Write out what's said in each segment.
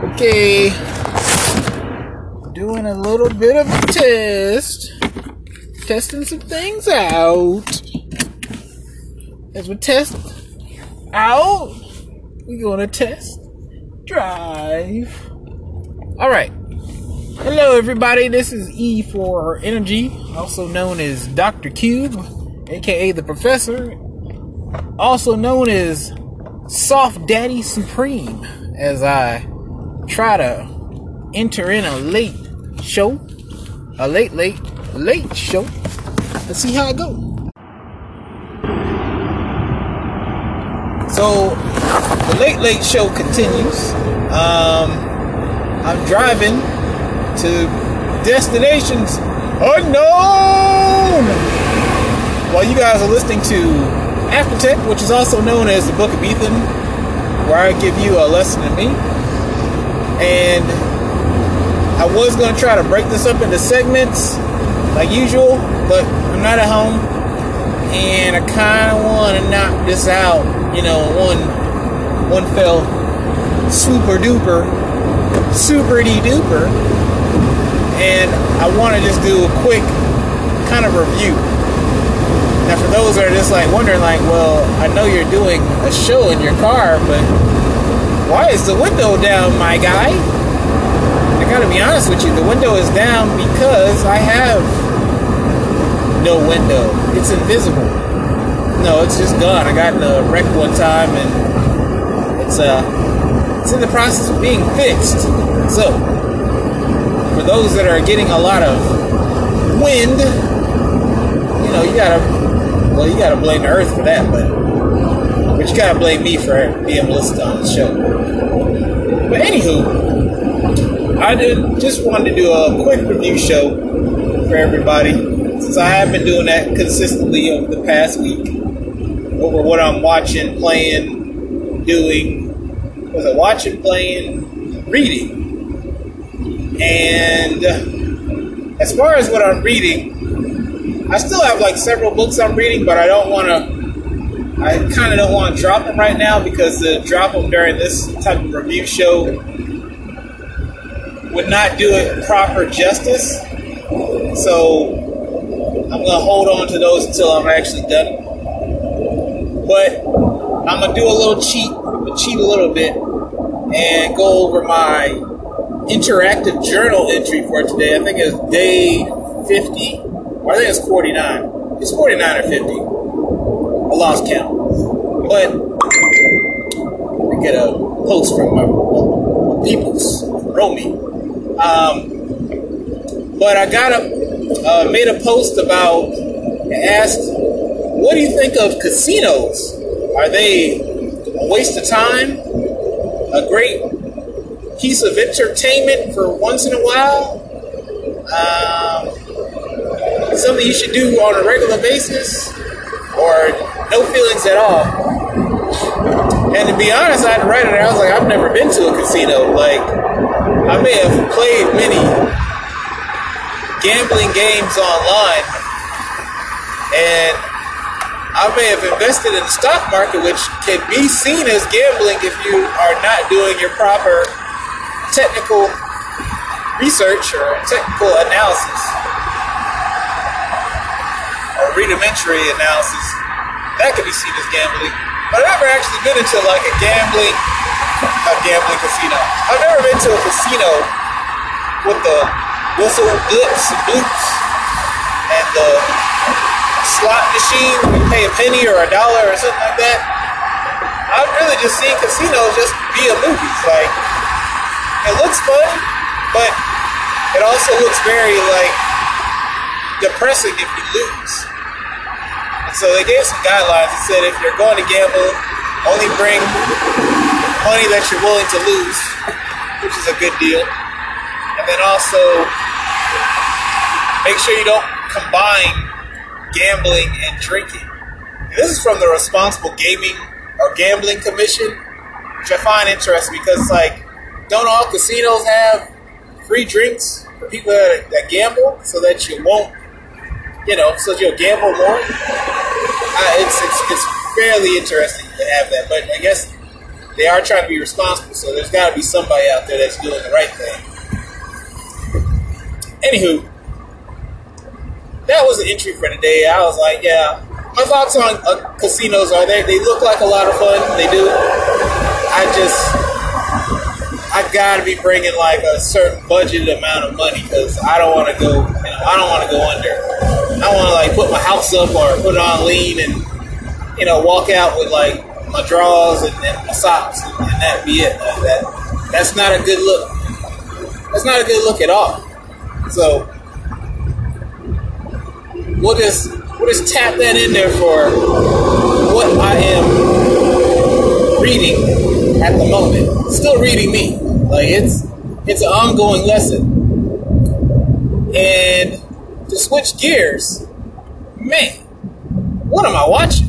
Okay. Doing a little bit of a test. Testing some things out. As we test out, we're gonna test drive. Alright. Hello everybody, this is E for Energy, also known as Dr. Cube, aka the Professor, also known as Soft Daddy Supreme, as I try to enter in a late show, a late, late, late show. Let's see how it goes. So, the late, late show continues. Um, I'm driving to destinations unknown while you guys are listening to Aftertech, which is also known as the Book of Ethan, where I give you a lesson in me. And I was going to try to break this up into segments like usual, but I'm not at home. And I kind of want to knock this out, you know, one one fell super duper, super de duper. And I want to just do a quick kind of review. Now, for those that are just like wondering, like, well, I know you're doing a show in your car, but why is the window down, my guy? I gotta be honest with you, the window is down because I have no window. It's invisible. No, it's just gone. I got in a wreck one time and it's uh it's in the process of being fixed. So for those that are getting a lot of wind, you know, you gotta well you gotta blame the earth for that, but but you gotta blame me for being listen on the show. But anywho, I did just wanted to do a quick review show for everybody since I have been doing that consistently over the past week over what I'm watching, playing, doing. Was it watching, playing, reading? And as far as what I'm reading, I still have like several books I'm reading, but I don't want to I kind of don't want to drop them right now because to drop them during this type of review show would not do it proper justice. So I'm going to hold on to those until I'm actually done. But I'm going to do a little cheat, cheat a little bit, and go over my interactive journal entry for today. I think it's day 50, or I think it's 49. It's 49 or 50. I lost count. But I get a post from my, my peoples, Romy. Um, but I got a uh, made a post about asked, what do you think of casinos? Are they a waste of time? A great piece of entertainment for once in a while? Um, something you should do on a regular basis? No feelings at all. And to be honest, I had to write it. I was like, I've never been to a casino. Like, I may have played many gambling games online, and I may have invested in the stock market, which can be seen as gambling if you are not doing your proper technical research or technical analysis or rudimentary analysis that could be seen as gambling. But I've never actually been into like a gambling, a gambling casino. I've never been to a casino with the whistle blips and bloops and the slot machine where you pay a penny or a dollar or something like that. I've really just seen casinos just be a movie. Like it looks fun, but it also looks very like depressing if you lose. So they gave some guidelines. They said if you're going to gamble, only bring money that you're willing to lose, which is a good deal. And then also make sure you don't combine gambling and drinking. And this is from the Responsible Gaming or Gambling Commission, which I find interesting because, like, don't all casinos have free drinks for people that, that gamble so that you won't you know, so you'll gamble more. Uh, it's, it's, it's fairly interesting to have that, but I guess they are trying to be responsible. So there's got to be somebody out there that's doing the right thing. Anywho, that was the entry for today. I was like, yeah, my thoughts on uh, casinos are they they look like a lot of fun. They do. I just I gotta be bringing like a certain budget amount of money because I don't want to go. You know, I don't want to go under. I want to like put my house up or put it on lien and you know walk out with like my drawers and, and my socks and, and that be it. Like that that's not a good look. That's not a good look at all. So we'll just we'll just tap that in there for what I am reading at the moment. Still reading me. Like it's it's an ongoing lesson. And switch gears, man, what am I watching?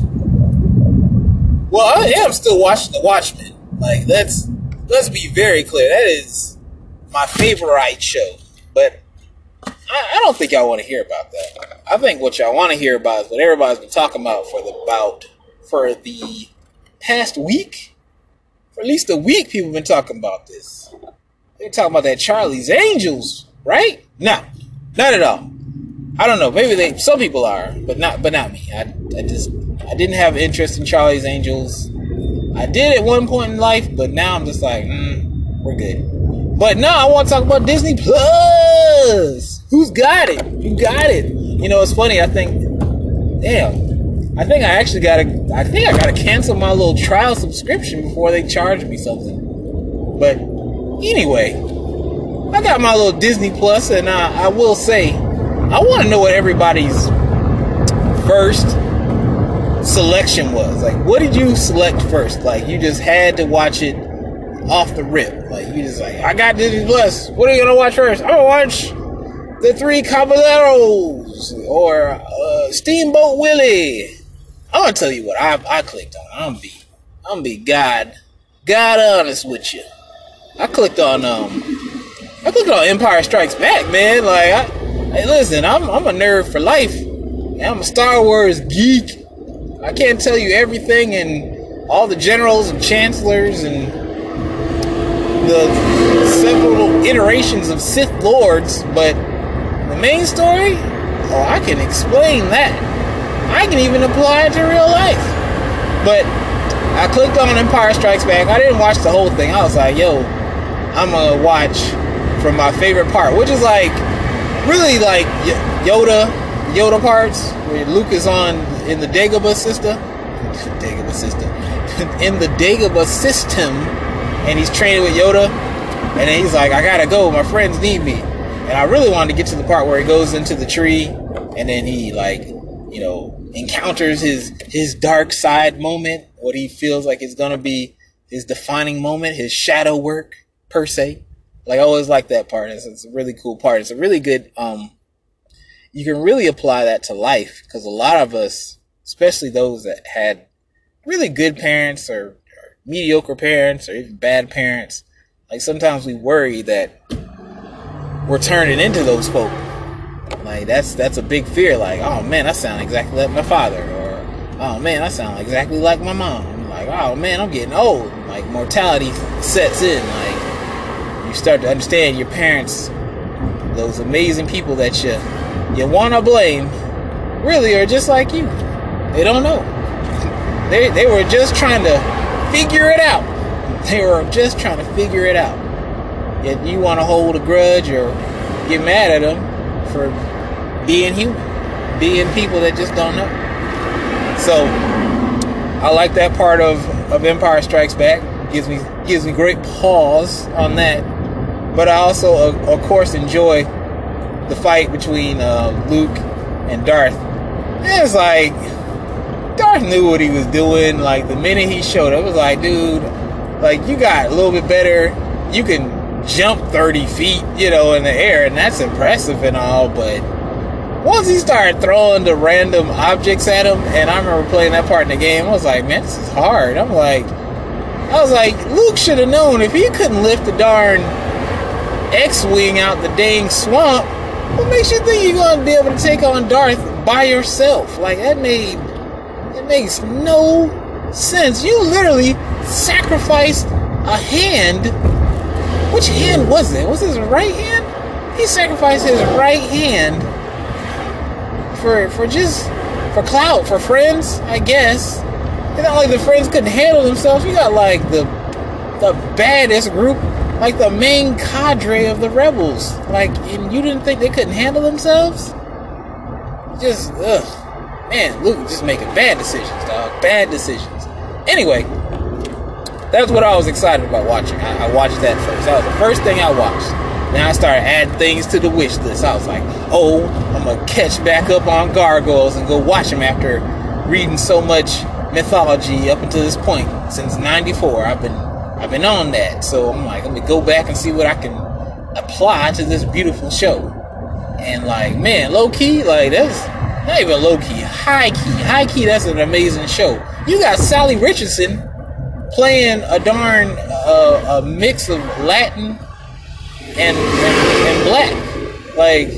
Well, I am still watching The Watchmen. Like let's let's be very clear. That is my favorite show. But I, I don't think y'all want to hear about that. I think what y'all want to hear about is what everybody's been talking about for the about for the past week. For at least a week, people have been talking about this. They're talking about that Charlie's Angels, right? No, not at all. I don't know. Maybe they some people are, but not but not me. I, I just I didn't have interest in Charlie's Angels. I did at one point in life, but now I'm just like, mm, we're good. But now I want to talk about Disney Plus. Who's got it? Who got it? You know, it's funny. I think, damn, I think I actually got to. I think I got to cancel my little trial subscription before they charge me something. But anyway, I got my little Disney Plus, and I, I will say, I want to know what everybody's first selection was. Like, what did you select first? Like, you just had to watch it off the rip. Like, you just like, I got Disney Plus. What are you gonna watch first? I'm gonna watch the Three Caballeros or uh, Steamboat Willie. I'm gonna tell you what I I clicked on. I'm be I'm be God God honest with you. I clicked on um I clicked on Empire Strikes Back, man. Like, I, hey, listen, I'm I'm a nerd for life. I'm a Star Wars geek. I can't tell you everything and all the generals and chancellors and the several iterations of Sith lords, but the main story, oh, I can explain that. I can even apply it to real life. But I clicked on Empire Strikes Back. I didn't watch the whole thing. I was like, yo, I'm gonna watch from my favorite part, which is like really like Yoda, Yoda parts where Luke is on in the Dagobah system, Dagobah system, in the Dagobah system, and he's training with Yoda, and then he's like, I gotta go, my friends need me, and I really wanted to get to the part where he goes into the tree, and then he like, you know, encounters his his dark side moment, what he feels like is gonna be his defining moment, his shadow work per se. Like I always like that part. It's, it's a really cool part. It's a really good. Um, you can really apply that to life because a lot of us, especially those that had really good parents or, or mediocre parents or even bad parents, like sometimes we worry that we're turning into those folk. Like that's that's a big fear. Like, oh man, I sound exactly like my father, or oh man, I sound exactly like my mom. Like, oh man, I'm getting old. Like mortality sets in. Like you start to understand your parents, those amazing people that you you want to blame, really are just like you. They don't know. They they were just trying to figure it out. They were just trying to figure it out. Yet you want to hold a grudge or get mad at them for being human, being people that just don't know. So I like that part of, of Empire Strikes Back. gives me gives me great pause on that. But I also, of course, enjoy the fight between uh, Luke and Darth. It's like Darth knew what he was doing. Like the minute he showed up, it was like, dude, like you got a little bit better. You can jump 30 feet, you know, in the air, and that's impressive and all, but once he started throwing the random objects at him, and I remember playing that part in the game, I was like, man, this is hard. I'm like, I was like, Luke should have known if he couldn't lift the darn X-wing out the dang swamp. What makes you think you're gonna be able to take on Darth by yourself? Like that made it makes no sense. You literally sacrificed a hand. Which hand was it? Was his right hand? He sacrificed his right hand for for just for clout, for friends, I guess. It's not like the friends couldn't handle themselves. You got like the the baddest group, like the main cadre of the rebels. Like, and you didn't think they couldn't handle themselves? Just ugh, man, Luke just making bad decisions, dog. Bad decisions. Anyway, that's what I was excited about watching. I, I watched that first. That was the first thing I watched. Then I started adding things to the wish list. I was like, oh, I'm gonna catch back up on Gargoyles and go watch them after reading so much mythology up until this point. Since '94, I've been I've been on that. So I'm like, let me go back and see what I can apply to this beautiful show. And like, man, low key, like that's not even low key, high key, high key. That's an amazing show. You got Salli Richardson playing a darn uh, a mix of Latin and, and, and black. Like,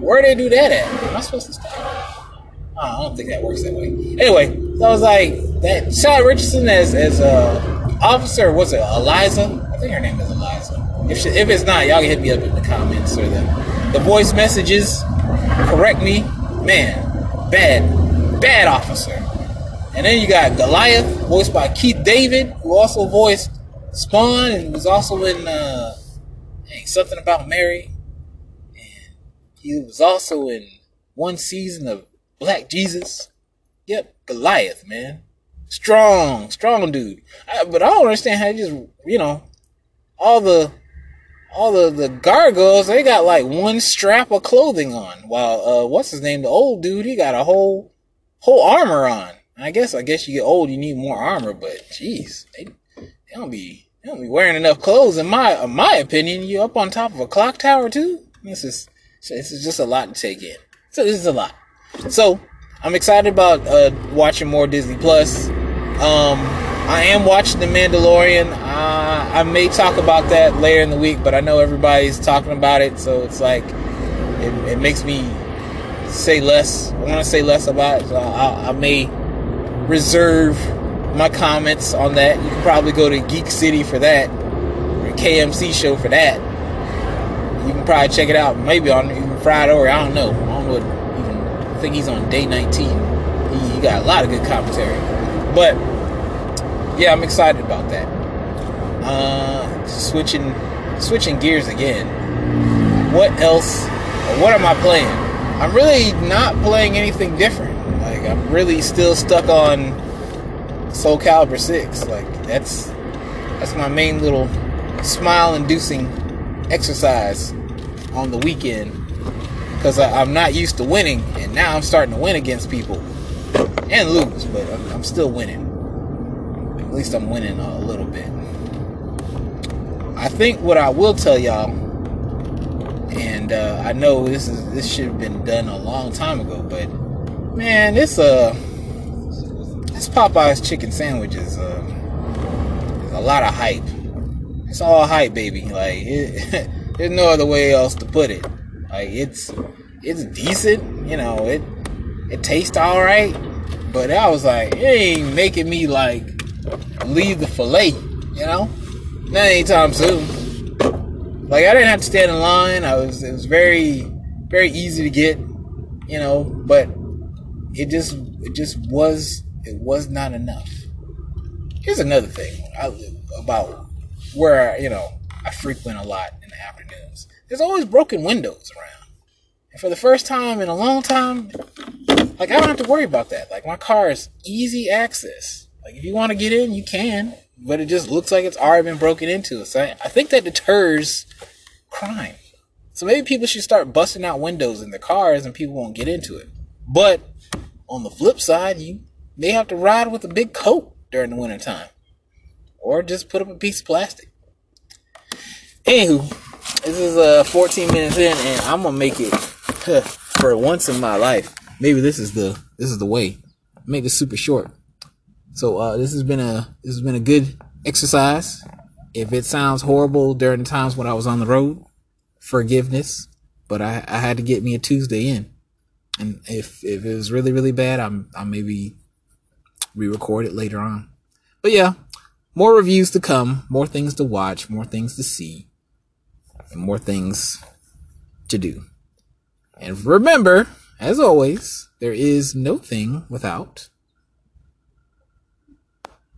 where they do that at? Am I supposed to stop? Oh, I don't think that works that way. Anyway, so I was like that. Salli Richardson as as uh, officer. What's it? Eliza. I think her name is Eliza. If she, if it's not, y'all can hit me up in the comments or the the voice messages. Correct me, man. Bad, bad officer. And then you got Goliath, voiced by Keith David, who also voiced Spawn and was also in uh, something about Mary. And he was also in one season of Black Jesus. Yep, Goliath, man. Strong, strong dude. I, but I don't understand how he just, you know, all the all the the gargoyles they got like one strap of clothing on while uh what's his name the old dude he got a whole whole armor on I guess I guess you get old, you need more armor, but jeez, they, they don't be they don't be wearing enough clothes. In my in my opinion, you up on top of a clock tower too. This is this is just a lot to take in. So this is a lot. So I'm excited about uh, watching more Disney Plus. Um, I am watching The Mandalorian. Uh, I may talk about that later in the week, but I know everybody's talking about it, so it's like it, it makes me say less. I want to say less about it. So I, I may reserve my comments on that. You can probably go to Geek City for that, or KMC show for that. You can probably check it out, maybe on even Friday or I don't know. I don't know. I think he's on day 19. He, he got a lot of good commentary, but yeah, I'm excited about that. Uh, switching, switching gears again. What else? what am I playing? I'm really not playing anything different. Like I'm really still stuck on Soul Calibur 6. Like that's that's my main little smile inducing exercise on the weekend because I'm not used to winning and now I'm starting to win against people and lose, but I'm, I'm still winning. At least I'm winning a little bit. I think what I will tell y'all, and uh, I know this is this should have been done a long time ago, but Man, this uh, this Popeye's chicken sandwich is uh, is a lot of hype. It's all hype, baby. Like it, there's no other way else to put it. Like it's it's decent, you know. It it tastes all right, but I was like, it ain't making me like leave the fillet, you know. Not anytime soon. Like I didn't have to stand in line. I was it was very very easy to get, you know. But it just it just was it was not enough. Here's another thing I, about where you know I frequent a lot in the afternoons. There's always broken windows around, and for the first time in a long time, like I don't have to worry about that. Like my car is easy access. Like if you want to get in, you can, but it just looks like it's already been broken into. So I, I think that deters crime. So maybe people should start busting out windows in their cars and people won't get into it. But on the flip side, you may have to ride with a big coat during the wintertime. Or just put up a piece of plastic. Anywho, this is uh 14 minutes in and I'm gonna make it for once in my life. Maybe this is the this is the way. Make it super short. So uh this has been a this has been a good exercise. If it sounds horrible during the times when I was on the road, forgiveness. But I, I had to get me a Tuesday in. And if if it was really really bad, I'm I'll maybe re-record it later on. But yeah, more reviews to come, more things to watch, more things to see, and more things to do. And remember, as always, there is no thing without